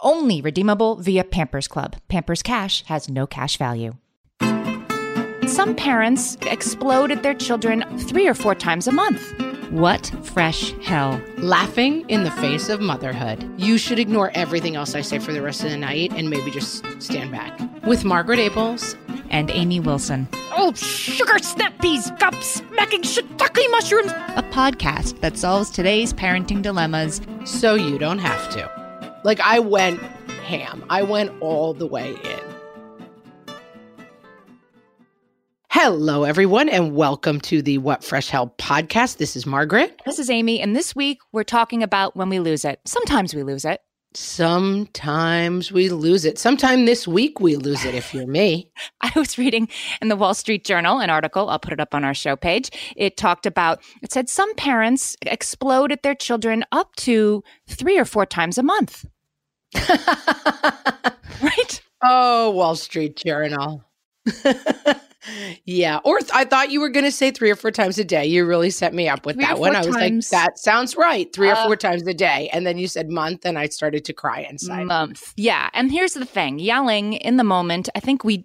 Only redeemable via Pampers Club. Pampers Cash has no cash value. Some parents explode at their children three or four times a month. What fresh hell? Laughing in the face of motherhood. You should ignore everything else I say for the rest of the night and maybe just stand back. With Margaret Ables and Amy Wilson. Oh, sugar snap peas, cups, smacking shiitake mushrooms. A podcast that solves today's parenting dilemmas so you don't have to. Like I went ham. I went all the way in. Hello, everyone, and welcome to the What Fresh Hell podcast. This is Margaret. This is Amy, and this week we're talking about when we lose it. Sometimes we lose it. Sometimes we lose it. Sometime this week we lose it, if you're me. I was reading in the Wall Street Journal an article, I'll put it up on our show page. It talked about, it said some parents explode at their children up to three or four times a month. right? Oh, Wall Street Journal. yeah. Or th- I thought you were going to say three or four times a day. You really set me up with three that one. I was like, that sounds right. Three uh, or four times a day. And then you said month, and I started to cry inside. Month. Yeah. And here's the thing yelling in the moment, I think we,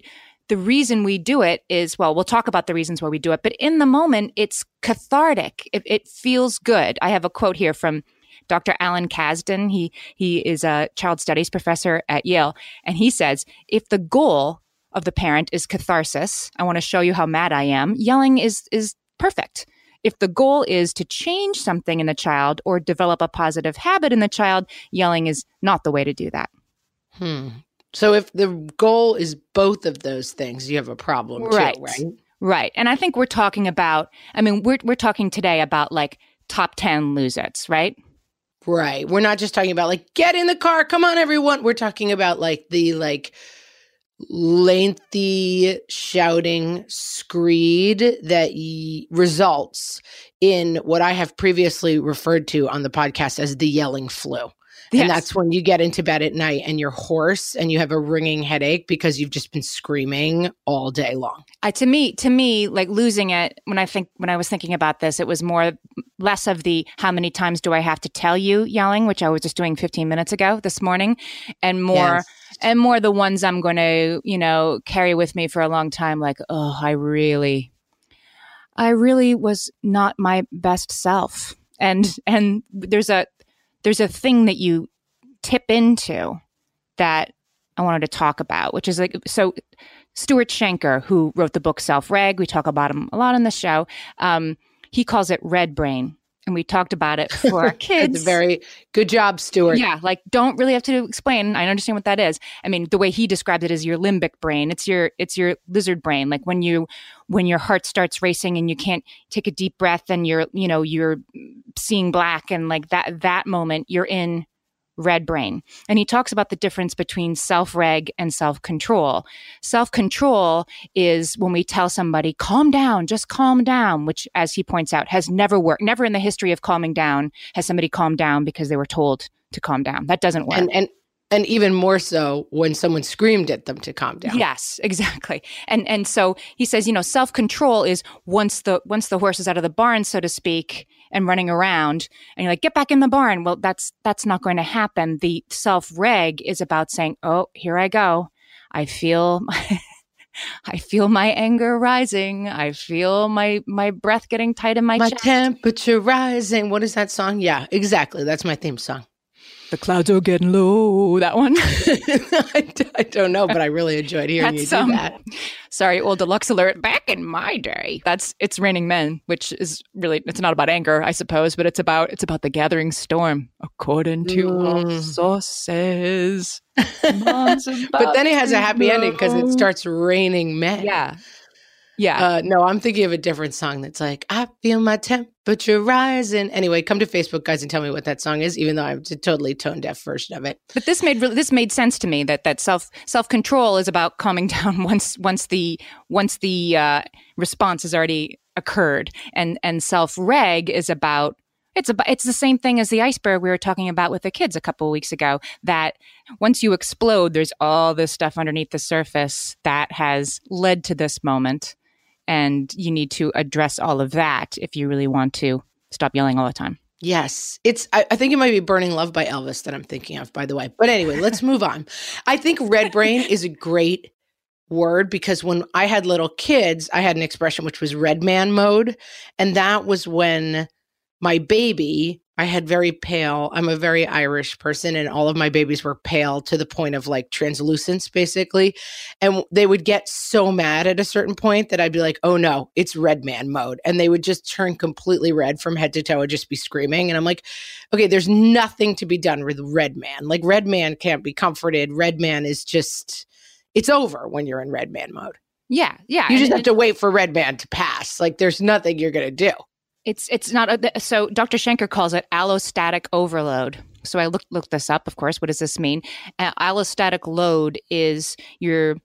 the reason we do it is well, we'll talk about the reasons why we do it, but in the moment, it's cathartic. It, it feels good. I have a quote here from Dr. Alan Kazdin. He he is a child studies professor at Yale, and he says if the goal of the parent is catharsis, I want to show you how mad I am. Yelling is is perfect. If the goal is to change something in the child or develop a positive habit in the child, yelling is not the way to do that. Hmm. So if the goal is both of those things, you have a problem right. too, right? Right. And I think we're talking about I mean, we're we're talking today about like top 10 lose its, right? Right. We're not just talking about like get in the car, come on everyone. We're talking about like the like lengthy shouting screed that y- results in what I have previously referred to on the podcast as the yelling flu. Yes. And that's when you get into bed at night and you're hoarse and you have a ringing headache because you've just been screaming all day long. Uh, to me, to me, like losing it when I think when I was thinking about this, it was more less of the how many times do I have to tell you yelling, which I was just doing 15 minutes ago this morning, and more yes. and more the ones I'm going to you know carry with me for a long time. Like, oh, I really, I really was not my best self and and there's a there's a thing that you tip into that I wanted to talk about, which is like so. Stuart Shanker, who wrote the book Self Reg, we talk about him a lot on the show. Um, he calls it red brain, and we talked about it for our kids. it's very good job, Stuart. Yeah, like don't really have to explain. I understand what that is. I mean, the way he described it is your limbic brain. It's your it's your lizard brain. Like when you when your heart starts racing and you can't take a deep breath and you're you know you're seeing black and like that that moment you're in red brain. And he talks about the difference between self reg and self control. Self control is when we tell somebody, calm down, just calm down, which, as he points out, has never worked. Never in the history of calming down has somebody calmed down because they were told to calm down. That doesn't work. And, and and even more so when someone screamed at them to calm down. Yes, exactly. And and so he says, you know, self-control is once the once the horse is out of the barn, so to speak, and running around, and you're like, get back in the barn. Well, that's that's not going to happen. The self-reg is about saying, Oh, here I go. I feel I feel my anger rising. I feel my my breath getting tight in my, chest. my chest. temperature rising. What is that song? Yeah, exactly. That's my theme song. The clouds are getting low. That one. I, I, don't know, but I really enjoyed hearing That's, you do um, that. Sorry, old deluxe alert. Back in my day, that's it's raining men, which is really it's not about anger, I suppose, but it's about it's about the gathering storm, according to mm. all sources. but then it has a happy ending because it starts raining men. Yeah, yeah. Uh, no, I'm thinking of a different song that's like, I feel my temperature rising. Anyway, come to Facebook, guys, and tell me what that song is, even though I'm a totally tone deaf version of it. But this made this made sense to me that that self self control is about calming down once once the once the uh, response has already occurred, and and self reg is about it's about it's the same thing as the iceberg we were talking about with the kids a couple of weeks ago. That once you explode, there's all this stuff underneath the surface that has led to this moment and you need to address all of that if you really want to stop yelling all the time. Yes. It's I, I, think it might be Burning Love by Elvis that I'm thinking of, by the way. But anyway, let's move on. I think red brain is a great word because when I had little kids, I had an expression which was red man mode. And that was when my baby I had very pale. I'm a very Irish person, and all of my babies were pale to the point of like translucence, basically. And they would get so mad at a certain point that I'd be like, oh no, it's red man mode. And they would just turn completely red from head to toe and just be screaming. And I'm like, okay, there's nothing to be done with red man. Like, red man can't be comforted. Red man is just, it's over when you're in red man mode. Yeah. Yeah. You just have to wait for red man to pass. Like, there's nothing you're going to do. It's it's not a, so Dr. Shanker calls it allostatic overload. So I looked looked this up. Of course, what does this mean? Uh, allostatic load is your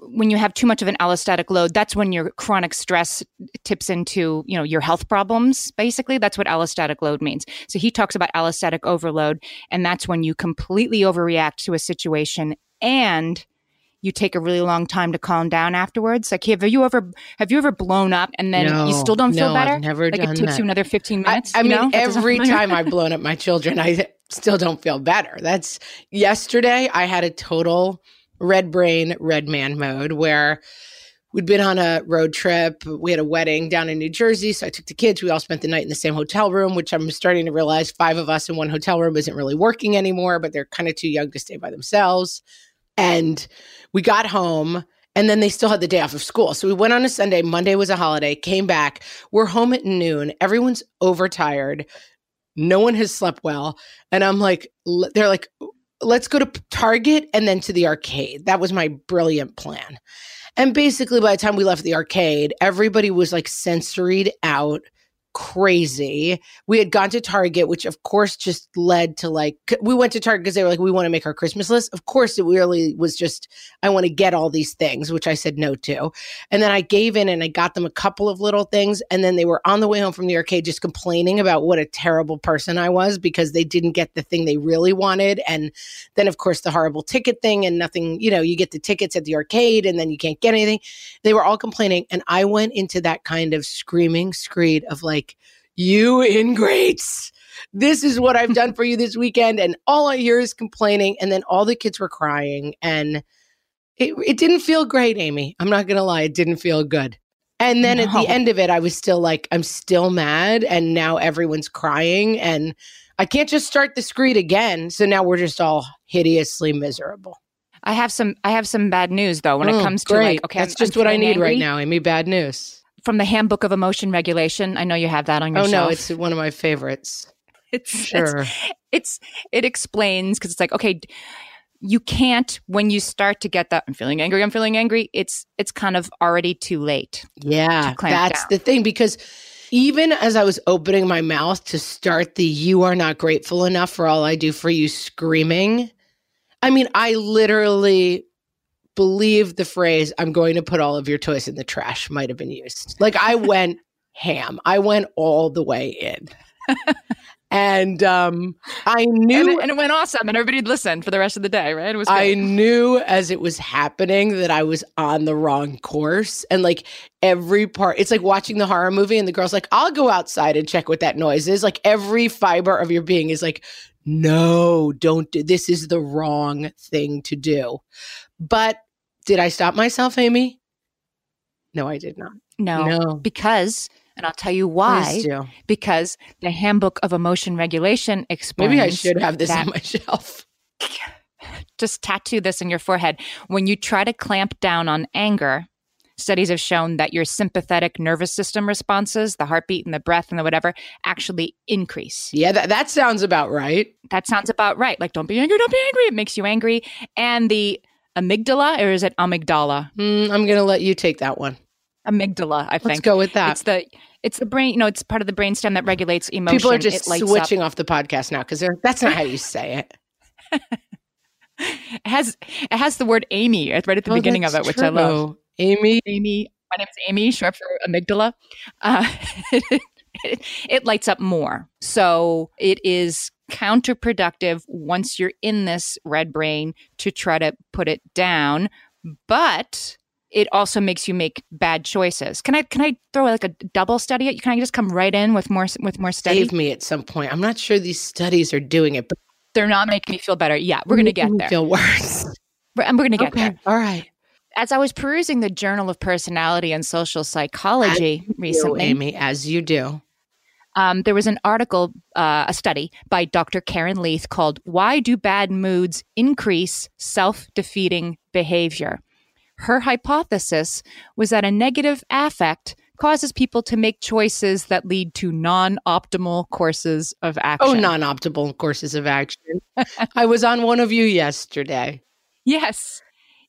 when you have too much of an allostatic load. That's when your chronic stress tips into you know your health problems. Basically, that's what allostatic load means. So he talks about allostatic overload, and that's when you completely overreact to a situation and you take a really long time to calm down afterwards? Like, have you ever have you ever blown up and then no, you still don't feel no, better? I've never like it takes that. you another fifteen minutes. I, I mean, know? every time I've blown up my children, I still don't feel better. That's yesterday. I had a total red brain, red man mode where we'd been on a road trip. We had a wedding down in New Jersey. So I took the kids. We all spent the night in the same hotel room, which I'm starting to realize five of us in one hotel room isn't really working anymore, but they're kind of too young to stay by themselves. And we got home and then they still had the day off of school. So we went on a Sunday. Monday was a holiday, came back. We're home at noon. Everyone's overtired. No one has slept well. And I'm like, they're like, let's go to Target and then to the arcade. That was my brilliant plan. And basically, by the time we left the arcade, everybody was like sensoried out crazy. We had gone to Target, which of course just led to like, we went to Target because they were like, we want to make our Christmas list. Of course, it really was just, I want to get all these things, which I said no to. And then I gave in and I got them a couple of little things. And then they were on the way home from the arcade just complaining about what a terrible person I was because they didn't get the thing they really wanted. And then, of course, the horrible ticket thing and nothing, you know, you get the tickets at the arcade and then you can't get anything. They were all complaining. And I went into that kind of screaming screed of like, like, you ingrates. This is what I've done for you this weekend. And all I hear is complaining. And then all the kids were crying. And it, it didn't feel great, Amy. I'm not going to lie. It didn't feel good. And then no. at the end of it, I was still like, I'm still mad. And now everyone's crying. And I can't just start the screed again. So now we're just all hideously miserable. I have some I have some bad news though when it oh, comes to great. like okay that's I'm, just I'm what I need angry. right now, Amy. Bad news from the Handbook of Emotion Regulation. I know you have that on your. Oh shelf. no, it's one of my favorites. It's sure. It's, it's it explains because it's like okay, you can't when you start to get that. I'm feeling angry. I'm feeling angry. It's it's kind of already too late. Yeah, that's down. the thing because even as I was opening my mouth to start the "You are not grateful enough for all I do for you" screaming. I mean, I literally believe the phrase i'm going to put all of your toys in the trash might have been used like i went ham i went all the way in and um, I knew, and it, and it, went awesome, and everybody listened for the rest of the day. Right? It was. Great. I knew as it was happening that I was on the wrong course, and like every part, it's like watching the horror movie, and the girl's like, "I'll go outside and check what that noise is." Like every fiber of your being is like, "No, don't do this. Is the wrong thing to do." But Did I stop myself, Amy? No, I did not. No, No. because, and I'll tell you why. Because the Handbook of Emotion Regulation explains. Maybe I should have this that- on my shelf. just tattoo this in your forehead. When you try to clamp down on anger, studies have shown that your sympathetic nervous system responses, the heartbeat and the breath and the whatever, actually increase. Yeah, that, that sounds about right. That sounds about right. Like, don't be angry, don't be angry. It makes you angry. And the amygdala, or is it amygdala? Mm, I'm going to let you take that one. Amygdala, I think. Let's go with that. It's the it's the brain. You know, it's part of the brainstem that regulates emotion. People are just It lights up- switching off the podcast now because that's not how you say it. It has it has the word Amy right at the Oh, beginning of it, which I love. Amy, Amy. My name is Amy, short for amygdala. Uh, it, it lights up more. So it is counterproductive once you're in this red brain to try to put it down, but it also makes you make bad choices. Can I can I throw like a double study at you? Can I just come right in with more with more study? save me at some point. I'm not sure these studies are doing it, but They're not making me feel better. Yeah, we're gonna get there. Feel worse. And we're gonna get there. All right. As I was perusing the Journal of Personality and Social Psychology You, recently, Amy, as you do. Um, there was an article, uh, a study by Dr. Karen Leith called Why Do Bad Moods Increase Self Defeating Behavior? Her hypothesis was that a negative affect causes people to make choices that lead to non optimal courses of action. Oh, non optimal courses of action. I was on one of you yesterday. Yes.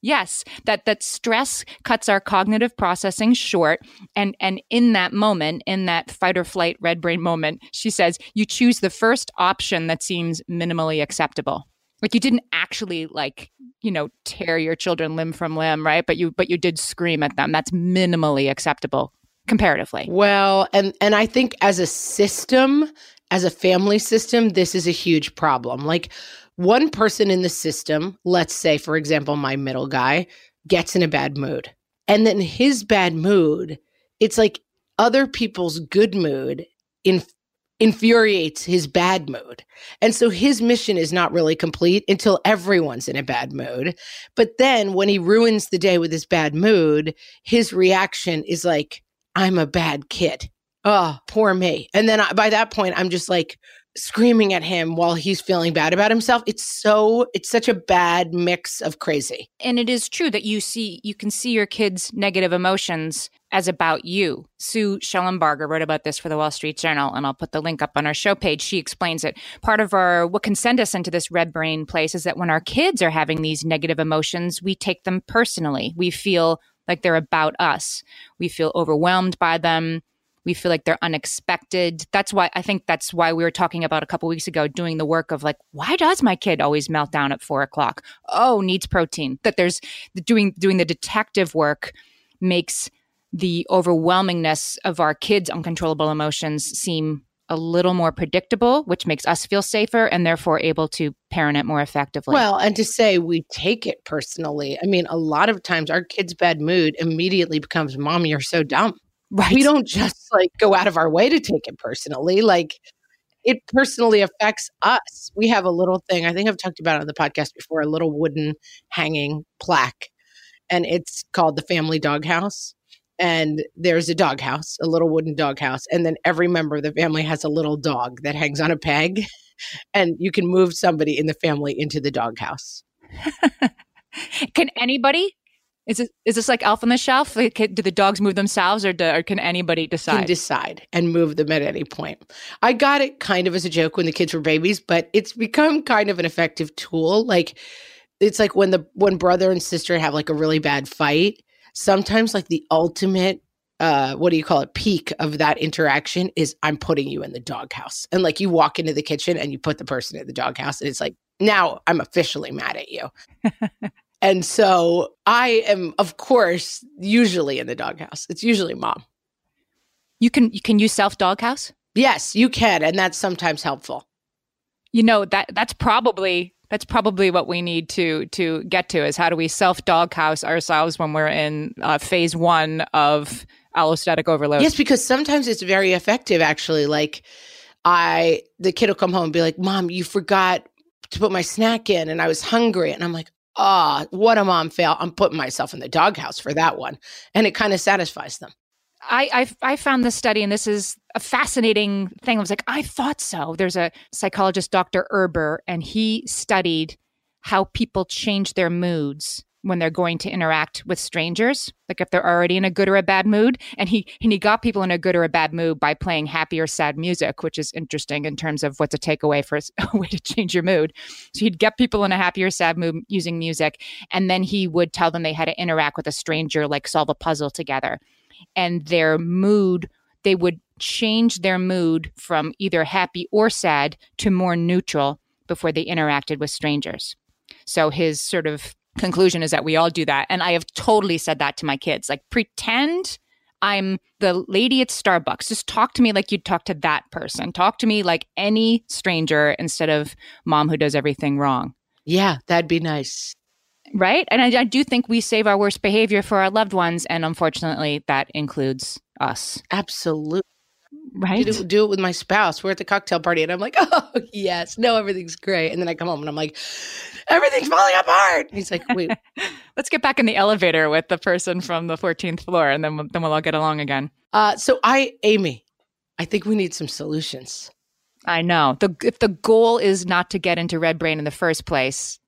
Yes, that that stress cuts our cognitive processing short and and in that moment, in that fight or flight red brain moment, she says you choose the first option that seems minimally acceptable. Like you didn't actually like, you know, tear your children limb from limb, right? But you but you did scream at them. That's minimally acceptable comparatively. Well, and and I think as a system, as a family system, this is a huge problem. Like one person in the system, let's say for example my middle guy gets in a bad mood. And then his bad mood, it's like other people's good mood in infuriates his bad mood. And so his mission is not really complete until everyone's in a bad mood. But then when he ruins the day with his bad mood, his reaction is like, I'm a bad kid. Oh, poor me. And then I, by that point, I'm just like screaming at him while he's feeling bad about himself. It's so, it's such a bad mix of crazy. And it is true that you see you can see your kids' negative emotions as about you. Sue Shellenbarger wrote about this for the Wall Street Journal, and I'll put the link up on our show page. She explains it. Part of our what can send us into this red brain place is that when our kids are having these negative emotions, we take them personally. We feel like they're about us. We feel overwhelmed by them. We feel like they're unexpected. That's why I think that's why we were talking about a couple weeks ago doing the work of like, why does my kid always melt down at four o'clock? Oh, needs protein. That there's doing doing the detective work makes the overwhelmingness of our kids' uncontrollable emotions seem a little more predictable, which makes us feel safer and therefore able to parent it more effectively. Well, and to say we take it personally, I mean, a lot of times our kid's bad mood immediately becomes, Mom, you're so dumb. Right. We don't just like go out of our way to take it personally. Like, it personally affects us. We have a little thing, I think I've talked about it on the podcast before, a little wooden hanging plaque, and it's called the Family Doghouse. And there's a doghouse, a little wooden doghouse. And then every member of the family has a little dog that hangs on a peg. And you can move somebody in the family into the doghouse. can anybody? Is it is this like Elf on the Shelf? Like, can- do the dogs move themselves, or, do, or can anybody decide? can decide and move them at any point. I got it kind of as a joke when the kids were babies, but it's become kind of an effective tool. Like it's like when the when brother and sister have like a really bad fight, sometimes like the ultimate uh what do you call it peak of that interaction is I'm putting you in the doghouse. And like you walk into the kitchen and you put the person in the doghouse and it's like now I'm officially mad at you. and so I am of course usually in the doghouse. It's usually mom. you can you can use self doghouse. Yes, you can, and that's sometimes helpful. You know that that's probably that's probably what we need to to get to is how do we self doghouse ourselves when we're in uh, phase one of allostatic overload. Yes, because sometimes it's very effective. Actually, like I, the kid will come home and be like, "Mom, you forgot to put my snack in, and I was hungry," and I'm like, oh, what a mom fail. I'm putting myself in the doghouse for that one. And it kind of satisfies them. I, I, I found this study, and this is a fascinating thing. I was like, I thought so. There's a psychologist, Dr. Erber, and he studied how people change their moods when they're going to interact with strangers, like if they're already in a good or a bad mood. And he and he got people in a good or a bad mood by playing happy or sad music, which is interesting in terms of what's a takeaway for a way to change your mood. So he'd get people in a happy or sad mood using music, and then he would tell them they had to interact with a stranger, like solve a puzzle together, and their mood. They would change their mood from either happy or sad to more neutral before they interacted with strangers. So his sort of conclusion is that we all do that. And I have totally said that to my kids. Like, pretend I'm the lady at Starbucks. Just talk to me like you'd talk to that person. Talk to me like any stranger instead of mom who does everything wrong. Yeah, that'd be nice. Right. And I, I do think we save our worst behavior for our loved ones. And unfortunately, that includes us. Absolutely right? Do, do, it with my spouse. We're at the cocktail party, and I'm like, oh yes, no, everything's great. And then I come home and I'm like, everything's falling apart. He's like, wait, let's get back in the elevator with the person from the 14th floor, and then then we'll all get along again. Uh, so I, Amy, I think we need some solutions. I know. The if the goal is not to get into red brain in the first place,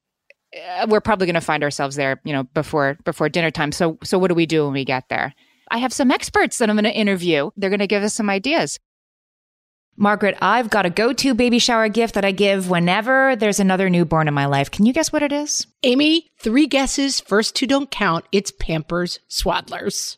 uh, we're probably going to find ourselves there, you know, before before dinner time. So so what do we do when we get there? I have some experts that I'm going to interview. They're going to give us some ideas. Margaret, I've got a go to baby shower gift that I give whenever there's another newborn in my life. Can you guess what it is? Amy, three guesses. First two don't count. It's Pampers Swaddlers.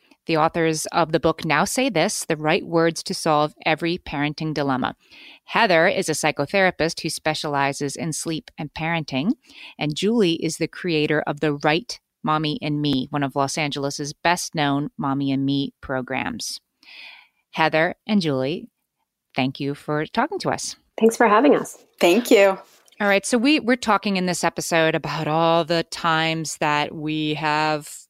the authors of the book Now Say This The Right Words to Solve Every Parenting Dilemma. Heather is a psychotherapist who specializes in sleep and parenting, and Julie is the creator of the Right Mommy and Me, one of Los Angeles's best known Mommy and Me programs. Heather and Julie, thank you for talking to us. Thanks for having us. Thank you. All right, so we we're talking in this episode about all the times that we have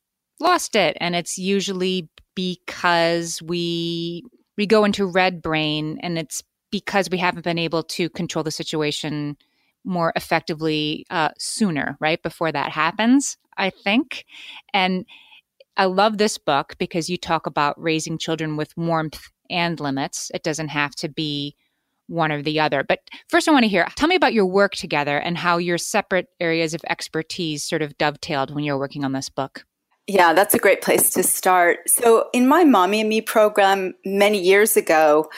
lost it. And it's usually because we we go into red brain and it's because we haven't been able to control the situation more effectively uh, sooner right before that happens i think. And i love this book because you talk about raising children with warmth and limits. It doesn't have to be one or the other. But first i want to hear tell me about your work together and how your separate areas of expertise sort of dovetailed when you were working on this book yeah, that's a great place to start. So, in my Mommy and Me program many years ago,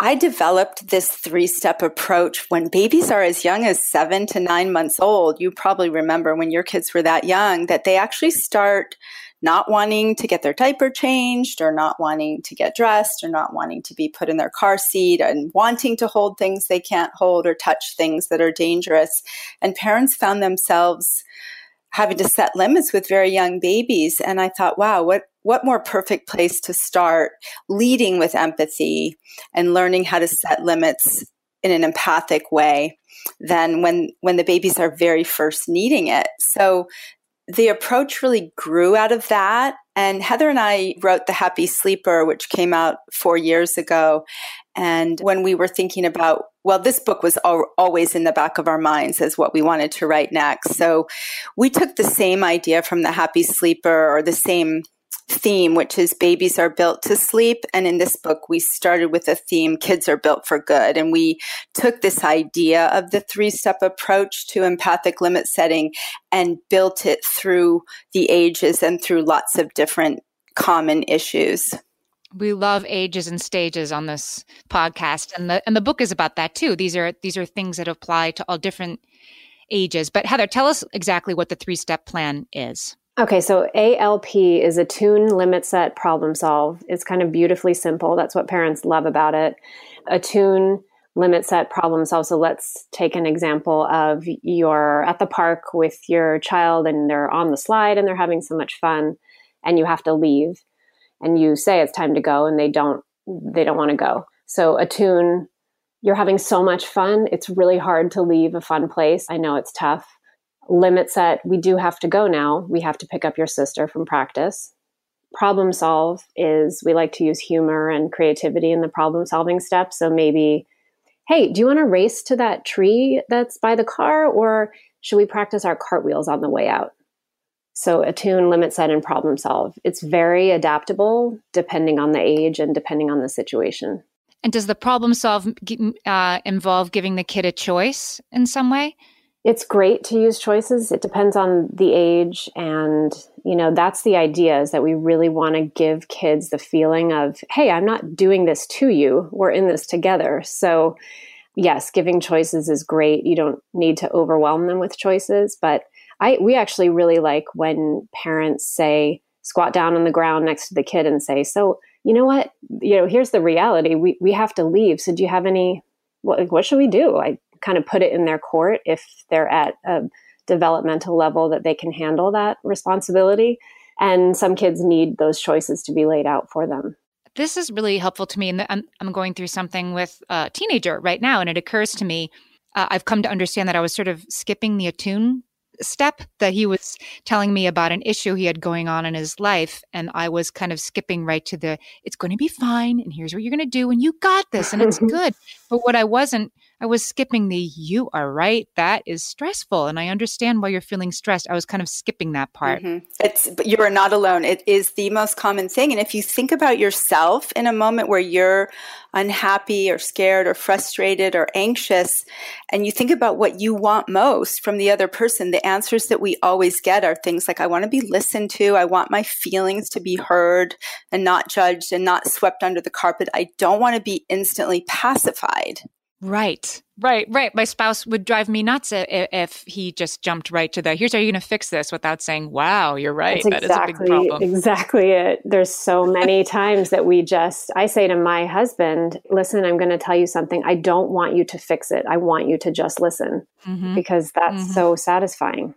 I developed this three step approach when babies are as young as seven to nine months old. You probably remember when your kids were that young that they actually start not wanting to get their diaper changed or not wanting to get dressed or not wanting to be put in their car seat and wanting to hold things they can't hold or touch things that are dangerous. And parents found themselves having to set limits with very young babies. And I thought, wow, what, what more perfect place to start leading with empathy and learning how to set limits in an empathic way than when when the babies are very first needing it. So the approach really grew out of that. And Heather and I wrote The Happy Sleeper, which came out four years ago. And when we were thinking about, well, this book was al- always in the back of our minds as what we wanted to write next. So we took the same idea from The Happy Sleeper or the same theme, which is babies are built to sleep. And in this book, we started with a theme kids are built for good. And we took this idea of the three step approach to empathic limit setting and built it through the ages and through lots of different common issues. We love ages and stages on this podcast and the and the book is about that too. These are these are things that apply to all different ages. But Heather, tell us exactly what the three-step plan is. Okay, so ALP is attune, limit set, problem solve. It's kind of beautifully simple. That's what parents love about it. Attune, limit set, problem solve. So let's take an example of you're at the park with your child and they're on the slide and they're having so much fun and you have to leave and you say it's time to go and they don't they don't want to go. So attune, you're having so much fun. It's really hard to leave a fun place. I know it's tough limit set, we do have to go now. We have to pick up your sister from practice. Problem solve is we like to use humor and creativity in the problem solving step. So maybe, hey, do you want to race to that tree that's by the car or should we practice our cartwheels on the way out? So attune, limit set, and problem solve. It's very adaptable depending on the age and depending on the situation. And does the problem solve uh, involve giving the kid a choice in some way? it's great to use choices. It depends on the age. And, you know, that's the idea is that we really want to give kids the feeling of, hey, I'm not doing this to you. We're in this together. So, yes, giving choices is great. You don't need to overwhelm them with choices. But I, we actually really like when parents say, squat down on the ground next to the kid and say, so, you know what? You know, here's the reality. We, we have to leave. So, do you have any, what, what should we do? I, kind of put it in their court if they're at a developmental level that they can handle that responsibility. And some kids need those choices to be laid out for them. This is really helpful to me. And I'm, I'm going through something with a teenager right now, and it occurs to me uh, I've come to understand that I was sort of skipping the attune step that he was telling me about an issue he had going on in his life. And I was kind of skipping right to the, it's going to be fine. And here's what you're going to do. And you got this. And it's good. But what I wasn't, I was skipping the, you are right. That is stressful. And I understand why you're feeling stressed. I was kind of skipping that part. Mm-hmm. It's, but you are not alone. It is the most common thing. And if you think about yourself in a moment where you're unhappy or scared or frustrated or anxious, and you think about what you want most from the other person, the answers that we always get are things like, I want to be listened to. I want my feelings to be heard and not judged and not swept under the carpet. I don't want to be instantly pacified. Right, right, right. My spouse would drive me nuts if he just jumped right to the here's how you're going to fix this without saying, "Wow, you're right." That's exactly, Exactly it. There's so many times that we just I say to my husband, "Listen, I'm going to tell you something. I don't want you to fix it. I want you to just listen." Mm-hmm. Because that's mm-hmm. so satisfying.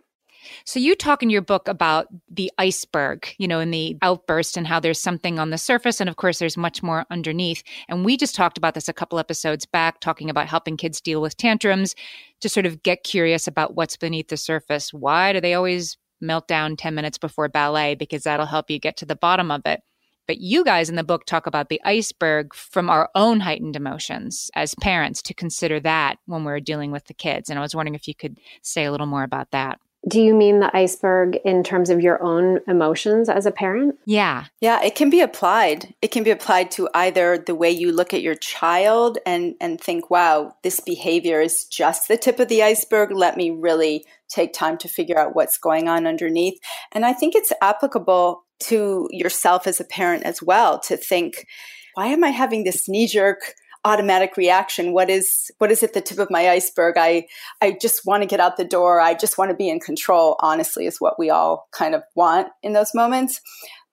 So you talk in your book about the iceberg, you know, in the outburst and how there's something on the surface. And of course, there's much more underneath. And we just talked about this a couple episodes back, talking about helping kids deal with tantrums to sort of get curious about what's beneath the surface. Why do they always melt down 10 minutes before ballet? Because that'll help you get to the bottom of it. But you guys in the book talk about the iceberg from our own heightened emotions as parents to consider that when we're dealing with the kids. And I was wondering if you could say a little more about that. Do you mean the iceberg in terms of your own emotions as a parent? Yeah. Yeah, it can be applied. It can be applied to either the way you look at your child and and think, "Wow, this behavior is just the tip of the iceberg. Let me really take time to figure out what's going on underneath." And I think it's applicable to yourself as a parent as well to think, "Why am I having this knee jerk automatic reaction. What is what is at the tip of my iceberg? I i just want to get out the door. I just want to be in control honestly is what we all kind of want in those moments.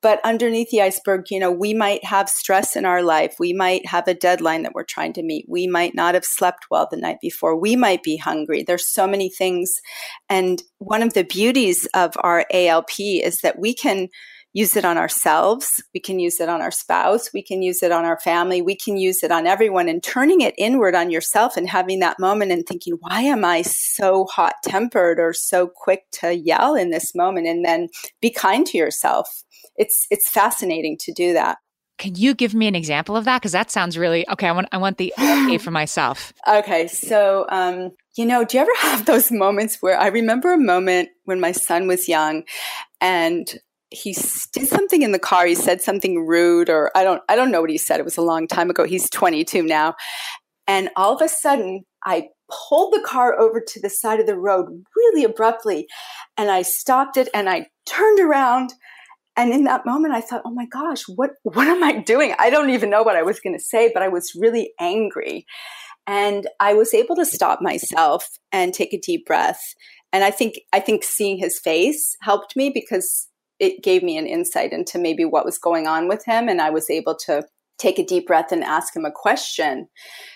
But underneath the iceberg you know we might have stress in our life. We might have a deadline that we're trying to meet. We might not have slept well the night before. We might be hungry. There's so many things. And one of the beauties of our alp is that we can use it on ourselves. We can use it on our spouse. We can use it on our family. We can use it on everyone and turning it inward on yourself and having that moment and thinking, why am I so hot tempered or so quick to yell in this moment? And then be kind to yourself. It's, it's fascinating to do that. Can you give me an example of that? Because that sounds really okay. I want I want the A for myself. Okay, so um, you know, do you ever have those moments where I remember a moment when my son was young, and he did something in the car. He said something rude, or I don't, I don't know what he said. It was a long time ago. He's 22 now, and all of a sudden, I pulled the car over to the side of the road really abruptly, and I stopped it, and I turned around, and in that moment, I thought, "Oh my gosh, what, what am I doing?" I don't even know what I was going to say, but I was really angry, and I was able to stop myself and take a deep breath. And I think, I think seeing his face helped me because it gave me an insight into maybe what was going on with him. And I was able to take a deep breath and ask him a question.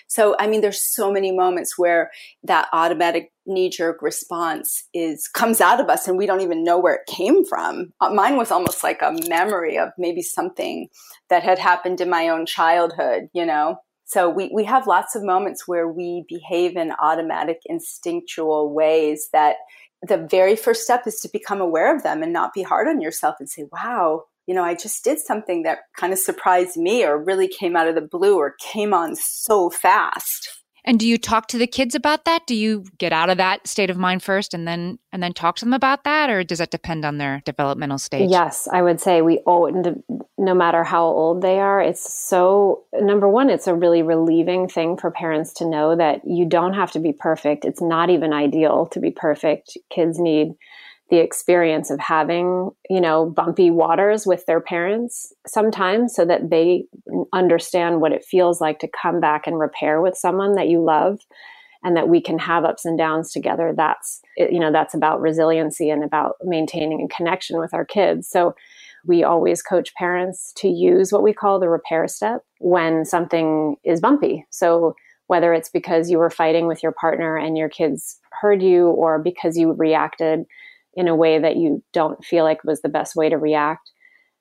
So, I mean, there's so many moments where that automatic knee jerk response is comes out of us and we don't even know where it came from. Uh, mine was almost like a memory of maybe something that had happened in my own childhood, you know? So we, we have lots of moments where we behave in automatic instinctual ways that the very first step is to become aware of them and not be hard on yourself and say, wow, you know, I just did something that kind of surprised me or really came out of the blue or came on so fast. And do you talk to the kids about that? Do you get out of that state of mind first and then and then talk to them about that or does that depend on their developmental stage? Yes, I would say we all no matter how old they are, it's so number 1 it's a really relieving thing for parents to know that you don't have to be perfect. It's not even ideal to be perfect. Kids need the experience of having, you know, bumpy waters with their parents sometimes so that they understand what it feels like to come back and repair with someone that you love and that we can have ups and downs together. That's, you know, that's about resiliency and about maintaining a connection with our kids. So we always coach parents to use what we call the repair step when something is bumpy. So whether it's because you were fighting with your partner and your kids heard you or because you reacted in a way that you don't feel like was the best way to react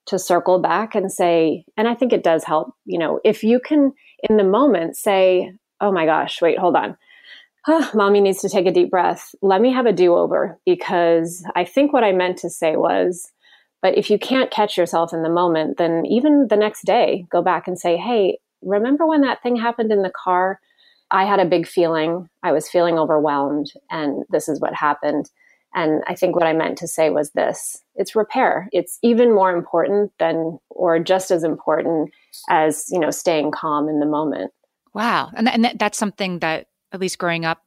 to circle back and say and i think it does help you know if you can in the moment say oh my gosh wait hold on. Mommy needs to take a deep breath. Let me have a do-over because i think what i meant to say was but if you can't catch yourself in the moment then even the next day go back and say hey remember when that thing happened in the car? I had a big feeling. I was feeling overwhelmed and this is what happened and I think what I meant to say was this it's repair. It's even more important than, or just as important as, you know, staying calm in the moment. Wow. And, and that's something that, at least growing up,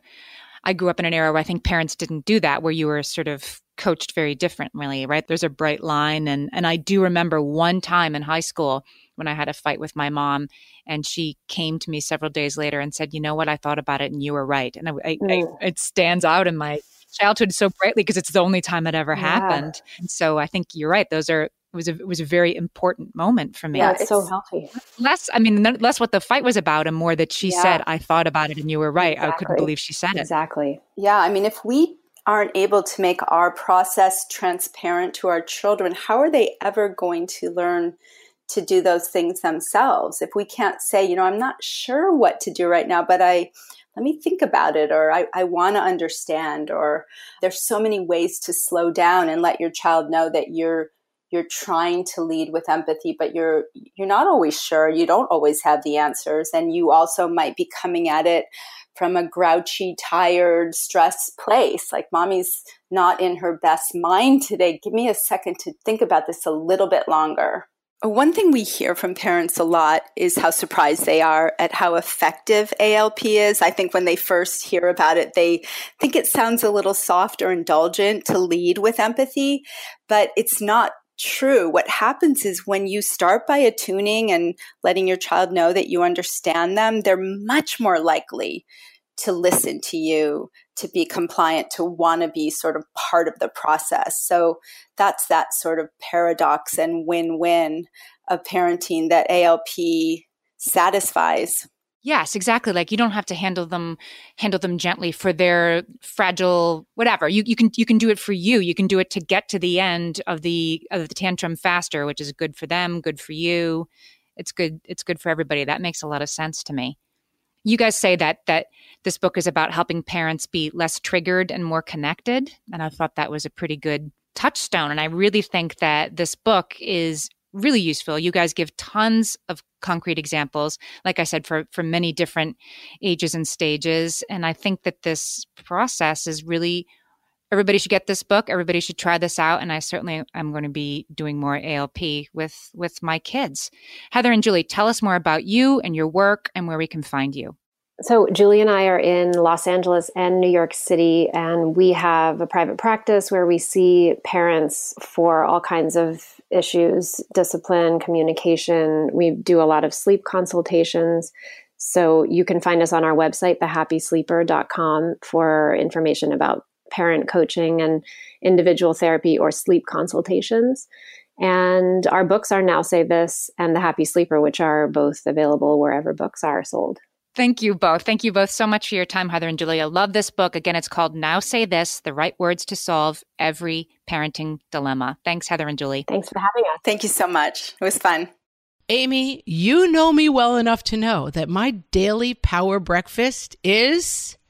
I grew up in an era where I think parents didn't do that, where you were sort of coached very differently, right? There's a bright line. And, and I do remember one time in high school when I had a fight with my mom, and she came to me several days later and said, You know what? I thought about it and you were right. And I, I, mm. I, it stands out in my childhood so brightly because it's the only time it ever yeah. happened. And so I think you're right. Those are it was a it was a very important moment for me. Yeah, it's, it's so healthy. Less, I mean, less what the fight was about, and more that she yeah. said, "I thought about it, and you were right." Exactly. I couldn't believe she said it. Exactly. Yeah, I mean, if we aren't able to make our process transparent to our children, how are they ever going to learn to do those things themselves? If we can't say, you know, I'm not sure what to do right now, but I let me think about it or I, I want to understand or there's so many ways to slow down and let your child know that you're you're trying to lead with empathy but you're you're not always sure you don't always have the answers and you also might be coming at it from a grouchy tired stressed place like mommy's not in her best mind today give me a second to think about this a little bit longer one thing we hear from parents a lot is how surprised they are at how effective ALP is. I think when they first hear about it, they think it sounds a little soft or indulgent to lead with empathy, but it's not true. What happens is when you start by attuning and letting your child know that you understand them, they're much more likely to listen to you, to be compliant, to want to be sort of part of the process. So that's that sort of paradox and win win of parenting that ALP satisfies. Yes, exactly. Like you don't have to handle them handle them gently for their fragile whatever. You you can you can do it for you. You can do it to get to the end of the of the tantrum faster, which is good for them, good for you. It's good it's good for everybody. That makes a lot of sense to me. You guys say that that this book is about helping parents be less triggered and more connected, and I thought that was a pretty good touchstone and I really think that this book is really useful. You guys give tons of concrete examples, like I said, for, for many different ages and stages. And I think that this process is really everybody should get this book. Everybody should try this out. And I certainly am going to be doing more ALP with with my kids. Heather and Julie, tell us more about you and your work and where we can find you. So, Julie and I are in Los Angeles and New York City, and we have a private practice where we see parents for all kinds of issues discipline, communication. We do a lot of sleep consultations. So, you can find us on our website, thehappysleeper.com, for information about parent coaching and individual therapy or sleep consultations. And our books are Now Say This and The Happy Sleeper, which are both available wherever books are sold. Thank you both. Thank you both so much for your time, Heather and Julia. Love this book. Again, it's called Now Say This The Right Words to Solve Every Parenting Dilemma. Thanks, Heather and Julie. Thanks for having us. Thank you so much. It was fun. Amy, you know me well enough to know that my daily power breakfast is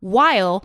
while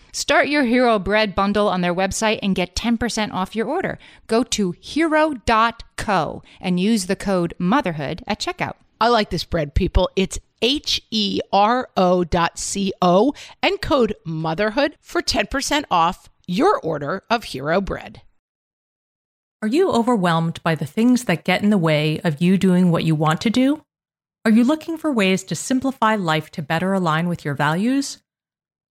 Start your Hero Bread bundle on their website and get 10% off your order. Go to hero.co and use the code motherhood at checkout. I like this bread, people. It's H E R O dot C O and code motherhood for 10% off your order of Hero Bread. Are you overwhelmed by the things that get in the way of you doing what you want to do? Are you looking for ways to simplify life to better align with your values?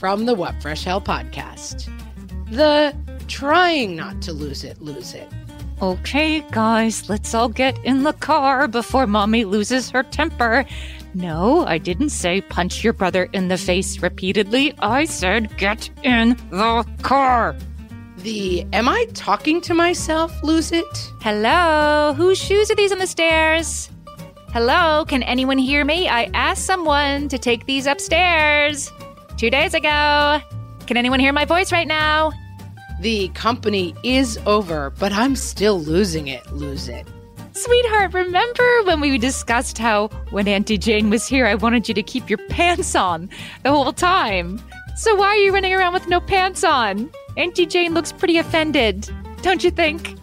from the What Fresh Hell podcast. The trying not to lose it, lose it. Okay, guys, let's all get in the car before mommy loses her temper. No, I didn't say punch your brother in the face repeatedly. I said get in the car. The am I talking to myself lose it? Hello? Whose shoes are these on the stairs? Hello? Can anyone hear me? I asked someone to take these upstairs two days ago. Can anyone hear my voice right now? The company is over, but I'm still losing it. Lose it. Sweetheart, remember when we discussed how when Auntie Jane was here, I wanted you to keep your pants on the whole time? So why are you running around with no pants on? Auntie Jane looks pretty offended, don't you think?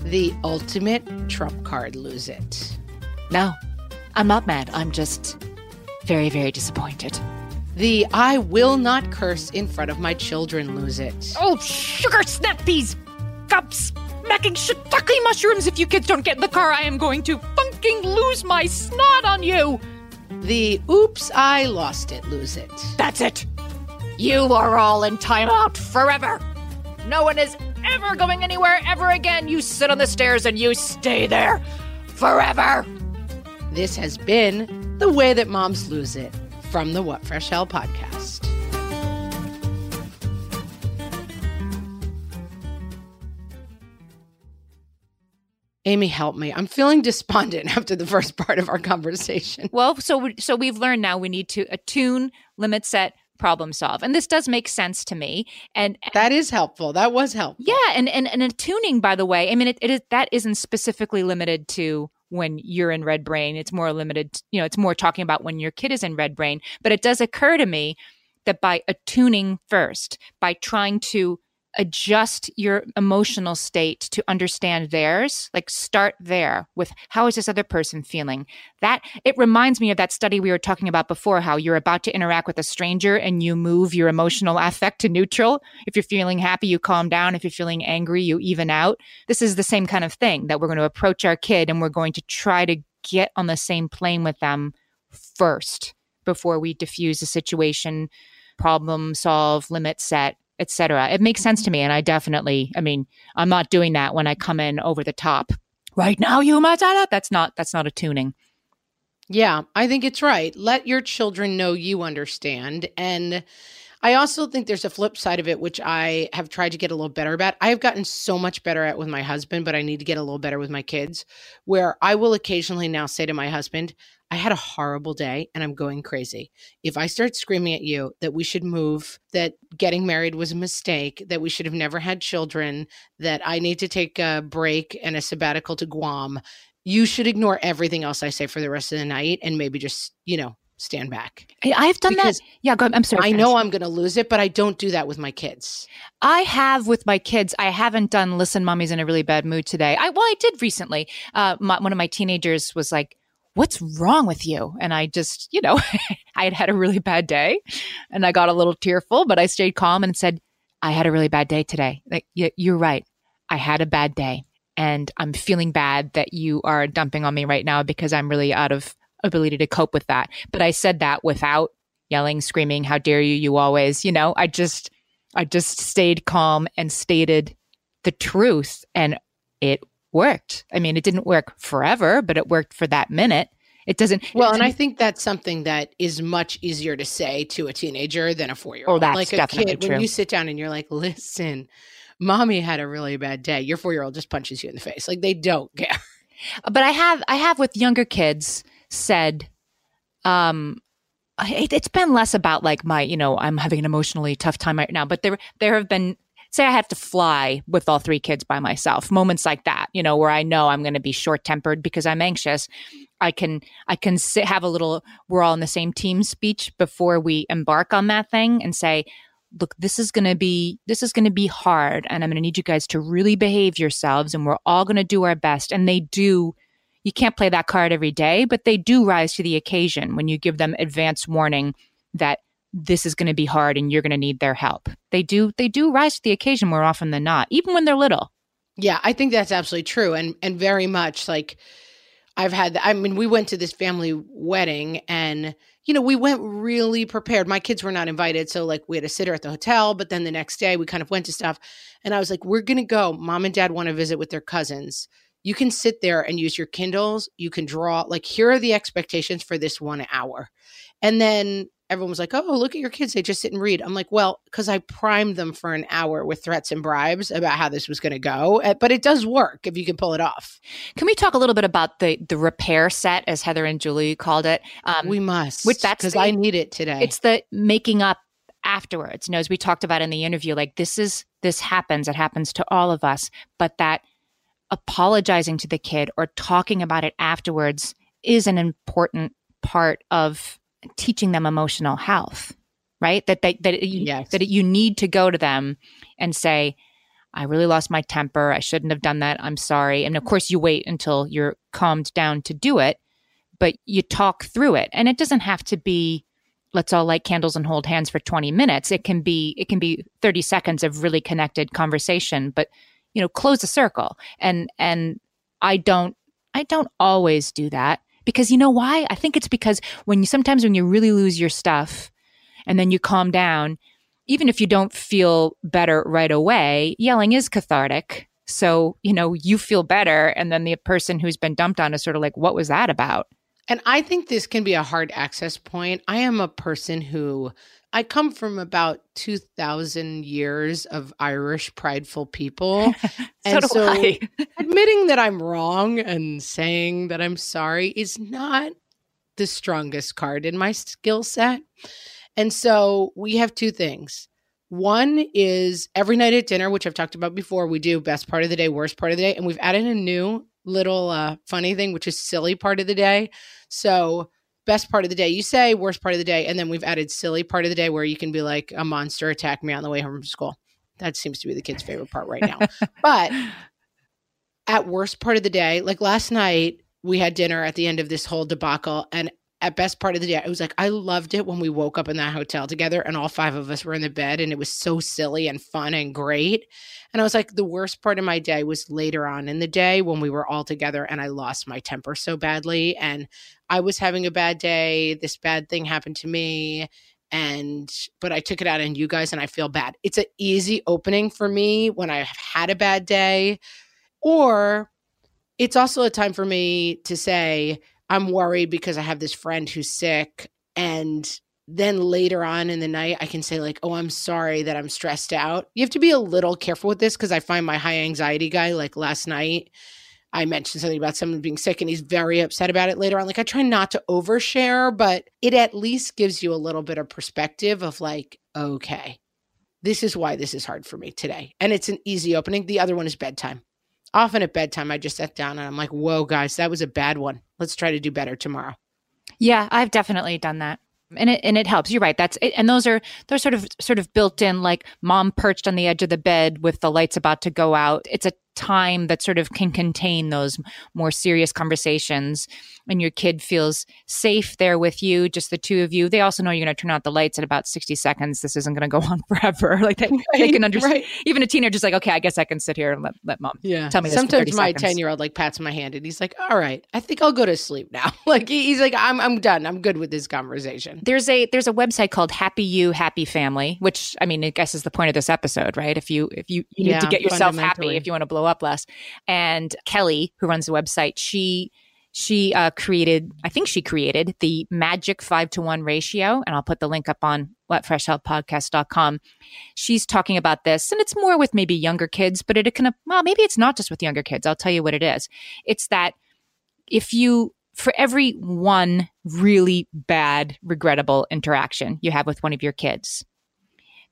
The ultimate trump card, lose it. No, I'm not mad. I'm just very, very disappointed. The I will not curse in front of my children, lose it. Oh, sugar snap these cups smacking shiitake mushrooms if you kids don't get in the car. I am going to fucking lose my snot on you. The oops, I lost it, lose it. That's it. You are all in timeout forever. No one is ever going anywhere ever again. You sit on the stairs and you stay there forever. This has been The Way That Moms Lose It from the What Fresh Hell podcast. Amy, help me. I'm feeling despondent after the first part of our conversation. Well, so so we've learned now we need to attune, limit set, problem solve. And this does make sense to me. And that is helpful. That was helpful. Yeah. And and, and attuning, by the way, I mean, it, it is that isn't specifically limited to when you're in red brain. It's more limited, you know, it's more talking about when your kid is in red brain. But it does occur to me that by attuning first, by trying to adjust your emotional state to understand theirs like start there with how is this other person feeling? That it reminds me of that study we were talking about before how you're about to interact with a stranger and you move your emotional affect to neutral. If you're feeling happy you calm down. If you're feeling angry you even out. This is the same kind of thing that we're going to approach our kid and we're going to try to get on the same plane with them first before we diffuse the situation problem solve limit set etc. It makes sense to me. And I definitely, I mean, I'm not doing that when I come in over the top. Right now, you Matata. That's not that's not a tuning. Yeah, I think it's right. Let your children know you understand. And I also think there's a flip side of it, which I have tried to get a little better about. I have gotten so much better at with my husband, but I need to get a little better with my kids, where I will occasionally now say to my husband, I had a horrible day and I'm going crazy. If I start screaming at you that we should move, that getting married was a mistake, that we should have never had children, that I need to take a break and a sabbatical to Guam, you should ignore everything else I say for the rest of the night and maybe just, you know, stand back. I've done because that. Yeah, go, I'm sorry. I know I'm going to lose it, but I don't do that with my kids. I have with my kids. I haven't done listen, mommy's in a really bad mood today. I well, I did recently. Uh, my, one of my teenagers was like, what's wrong with you? And I just, you know, I had had a really bad day and I got a little tearful, but I stayed calm and said, I had a really bad day today. Like, you're right. I had a bad day and I'm feeling bad that you are dumping on me right now because I'm really out of ability to cope with that. But I said that without yelling, screaming, how dare you, you always, you know, I just, I just stayed calm and stated the truth and it worked. I mean, it didn't work forever, but it worked for that minute. It doesn't. Well, it and I think that's something that is much easier to say to a teenager than a four year old. Oh, that's like a kid. True. When you sit down and you're like, listen, mommy had a really bad day. Your four year old just punches you in the face. Like they don't care. But I have, I have with younger kids said, um, it, it's been less about like my, you know, I'm having an emotionally tough time right now, but there, there have been say I have to fly with all three kids by myself, moments like that, you know, where I know I'm going to be short tempered because I'm anxious. I can I can sit, have a little we're all in the same team speech before we embark on that thing and say, look, this is going to be this is going to be hard, and I'm going to need you guys to really behave yourselves, and we're all going to do our best. And they do. You can't play that card every day, but they do rise to the occasion when you give them advance warning that this is going to be hard and you're going to need their help. They do they do rise to the occasion more often than not, even when they're little. Yeah, I think that's absolutely true and and very much like I've had I mean we went to this family wedding and you know, we went really prepared. My kids were not invited, so like we had a sitter at the hotel, but then the next day we kind of went to stuff and I was like, "We're going to go. Mom and Dad want to visit with their cousins." You can sit there and use your Kindles. You can draw. Like, here are the expectations for this one hour. And then everyone was like, "Oh, look at your kids; they just sit and read." I'm like, "Well, because I primed them for an hour with threats and bribes about how this was going to go, eh, but it does work if you can pull it off." Can we talk a little bit about the the repair set, as Heather and Julie called it? Um, we must, which that's because I need it today. It's the making up afterwards. You know, as we talked about in the interview, like this is this happens. It happens to all of us, but that apologizing to the kid or talking about it afterwards is an important part of teaching them emotional health. right? That they, that yes. that you need to go to them and say, I really lost my temper. I shouldn't have done that. I'm sorry. And of course, you wait until you're calmed down to do it, but you talk through it. And it doesn't have to be let's all light candles and hold hands for 20 minutes. It can be it can be 30 seconds of really connected conversation, but you know, close the circle. And and I don't I don't always do that because you know why? I think it's because when you sometimes when you really lose your stuff and then you calm down, even if you don't feel better right away, yelling is cathartic. So, you know, you feel better. And then the person who's been dumped on is sort of like, what was that about? And I think this can be a hard access point. I am a person who I come from about 2000 years of Irish prideful people. so and so admitting that I'm wrong and saying that I'm sorry is not the strongest card in my skill set. And so we have two things. One is every night at dinner, which I've talked about before, we do best part of the day, worst part of the day. And we've added a new little uh, funny thing, which is silly part of the day. So, best part of the day, you say, worst part of the day. And then we've added silly part of the day where you can be like, a monster attacked me on the way home from school. That seems to be the kid's favorite part right now. but at worst part of the day, like last night, we had dinner at the end of this whole debacle, and at best part of the day, I was like, I loved it when we woke up in that hotel together and all five of us were in the bed and it was so silly and fun and great. And I was like, the worst part of my day was later on in the day when we were all together and I lost my temper so badly. And I was having a bad day. This bad thing happened to me. And, but I took it out on you guys and I feel bad. It's an easy opening for me when I've had a bad day. Or it's also a time for me to say, I'm worried because I have this friend who's sick. And then later on in the night, I can say, like, oh, I'm sorry that I'm stressed out. You have to be a little careful with this because I find my high anxiety guy, like last night, I mentioned something about someone being sick and he's very upset about it later on. Like, I try not to overshare, but it at least gives you a little bit of perspective of, like, okay, this is why this is hard for me today. And it's an easy opening. The other one is bedtime often at bedtime, I just sat down and I'm like, whoa, guys, that was a bad one. Let's try to do better tomorrow. Yeah, I've definitely done that. And it and it helps. You're right. That's it. and those are they're sort of sort of built in like mom perched on the edge of the bed with the lights about to go out. It's a time that sort of can contain those more serious conversations and your kid feels safe there with you just the two of you they also know you're going to turn out the lights in about 60 seconds. This isn't going to go on forever. Like they, right, they can understand right. even a teenager's like okay i guess i can sit here and let, let mom yeah. tell me sometimes my 10 year old like pats my hand and he's like all right i think i'll go to sleep now. Like he's like i'm i'm done. I'm good with this conversation. There's a there's a website called happy you happy family which i mean i guess is the point of this episode right? If you if you, you yeah, need to get yourself happy if you want to blow up less and kelly who runs the website she she uh, created, I think she created the magic five to one ratio. And I'll put the link up on whatfreshhellpodcast.com. She's talking about this, and it's more with maybe younger kids, but it can, well, maybe it's not just with younger kids. I'll tell you what it is. It's that if you, for every one really bad, regrettable interaction you have with one of your kids,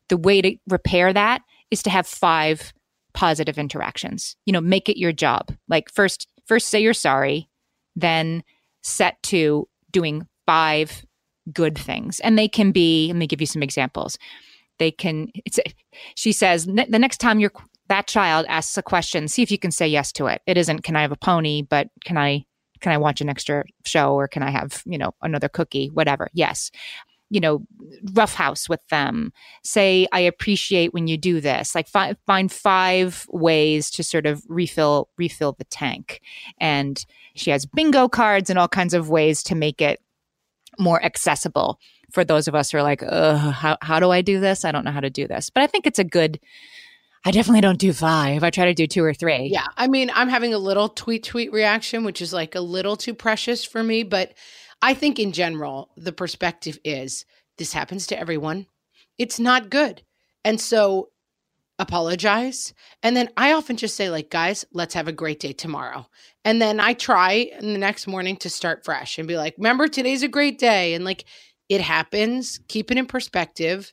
the way to repair that is to have five positive interactions. You know, make it your job. Like first, first say you're sorry then set to doing five good things. And they can be, let me give you some examples. They can, it's, she says, the next time you're, that child asks a question, see if you can say yes to it. It isn't, can I have a pony, but can I, can I watch an extra show or can I have, you know, another cookie, whatever? Yes you know, roughhouse with them. Say, I appreciate when you do this. Like fi- find five ways to sort of refill refill the tank. And she has bingo cards and all kinds of ways to make it more accessible for those of us who are like, how how do I do this? I don't know how to do this. But I think it's a good. I definitely don't do five. I try to do two or three. Yeah. I mean, I'm having a little tweet tweet reaction, which is like a little too precious for me, but I think in general, the perspective is this happens to everyone. It's not good. And so apologize. And then I often just say, like, guys, let's have a great day tomorrow. And then I try the next morning to start fresh and be like, remember, today's a great day. And like, it happens. Keep it in perspective.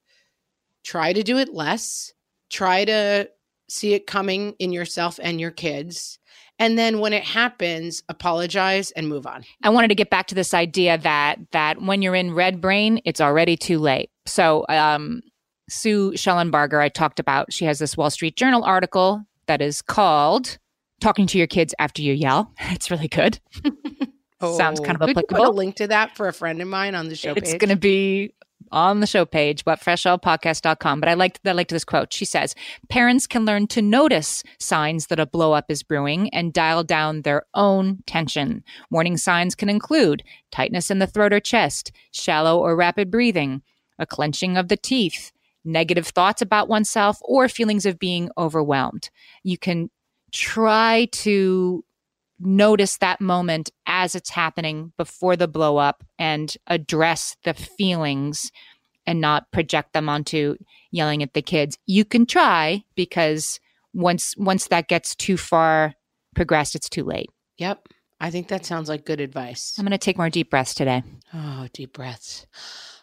Try to do it less. Try to see it coming in yourself and your kids. And then when it happens, apologize and move on. I wanted to get back to this idea that that when you're in red brain, it's already too late. So um, Sue Shellenbarger, I talked about, she has this Wall Street Journal article that is called Talking to Your Kids After You Yell. It's really good. oh, Sounds kind of applicable. You put a link to that for a friend of mine on the show It's going to be on the show page, whatfreshhellpodcast.com. But I liked, I liked this quote. She says, parents can learn to notice signs that a blow up is brewing and dial down their own tension. Warning signs can include tightness in the throat or chest, shallow or rapid breathing, a clenching of the teeth, negative thoughts about oneself, or feelings of being overwhelmed. You can try to notice that moment as it's happening before the blow up and address the feelings and not project them onto yelling at the kids. You can try because once once that gets too far progressed, it's too late. Yep. I think that sounds like good advice. I'm going to take more deep breaths today. Oh, deep breaths.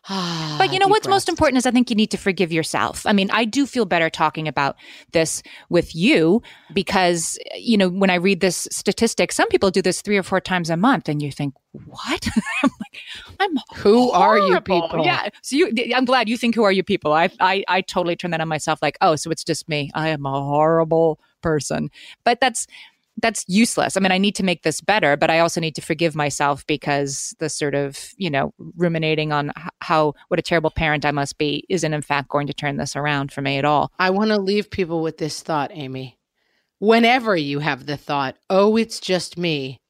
Ah, but you know what's breaths. most important is I think you need to forgive yourself. I mean, I do feel better talking about this with you because you know when I read this statistic, some people do this three or four times a month, and you think, "What?" I'm like, "I'm who horrible. are you people?" Yeah. So you, I'm glad you think, "Who are you people?" I, I, I totally turn that on myself. Like, oh, so it's just me. I am a horrible person. But that's that's useless. I mean, I need to make this better, but I also need to forgive myself because the sort of, you know, ruminating on how, what a terrible parent I must be isn't in fact going to turn this around for me at all. I want to leave people with this thought, Amy. Whenever you have the thought, oh, it's just me,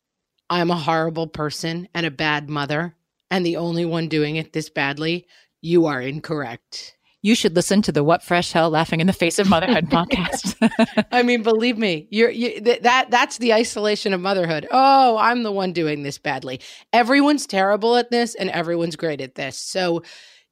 I'm a horrible person and a bad mother, and the only one doing it this badly, you are incorrect you should listen to the What Fresh Hell Laughing in the Face of Motherhood podcast. I mean, believe me, you're you, that that's the isolation of motherhood. Oh, I'm the one doing this badly. Everyone's terrible at this and everyone's great at this. So,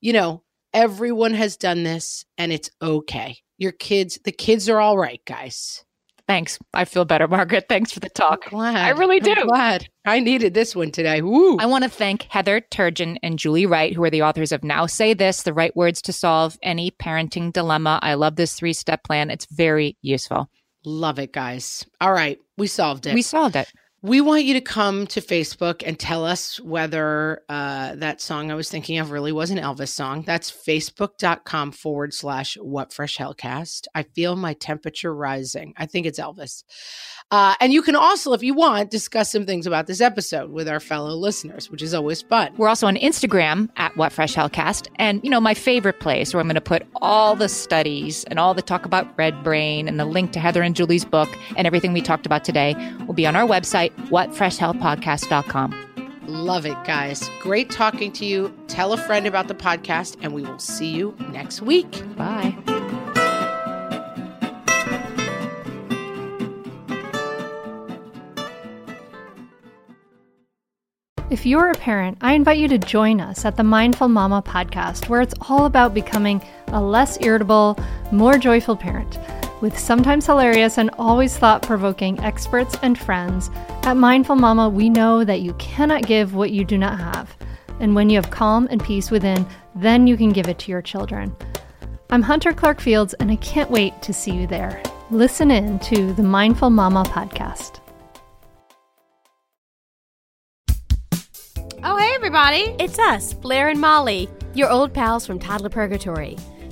you know, everyone has done this and it's okay. Your kids, the kids are all right, guys. Thanks. I feel better, Margaret. Thanks for the talk. I really do. I'm glad. I needed this one today. Woo. I want to thank Heather Turgeon and Julie Wright, who are the authors of Now Say This, the right words to solve any parenting dilemma. I love this three step plan. It's very useful. Love it, guys. All right. We solved it. We solved it. We want you to come to Facebook and tell us whether uh, that song I was thinking of really was an Elvis song. That's facebook.com forward slash what fresh hellcast. I feel my temperature rising. I think it's Elvis. Uh, and you can also, if you want, discuss some things about this episode with our fellow listeners, which is always fun. We're also on Instagram at What Fresh Hellcast. And, you know, my favorite place where I'm going to put all the studies and all the talk about red brain and the link to Heather and Julie's book and everything we talked about today will be on our website, whatfreshhellpodcast.com. Love it, guys. Great talking to you. Tell a friend about the podcast, and we will see you next week. Bye. If you're a parent, I invite you to join us at the Mindful Mama podcast, where it's all about becoming a less irritable, more joyful parent. With sometimes hilarious and always thought provoking experts and friends, at Mindful Mama, we know that you cannot give what you do not have. And when you have calm and peace within, then you can give it to your children. I'm Hunter Clarke-Fields, and I can't wait to see you there. Listen in to the Mindful Mama podcast. Oh, hey, everybody. It's us, Blair and Molly, your old pals from Toddler Purgatory.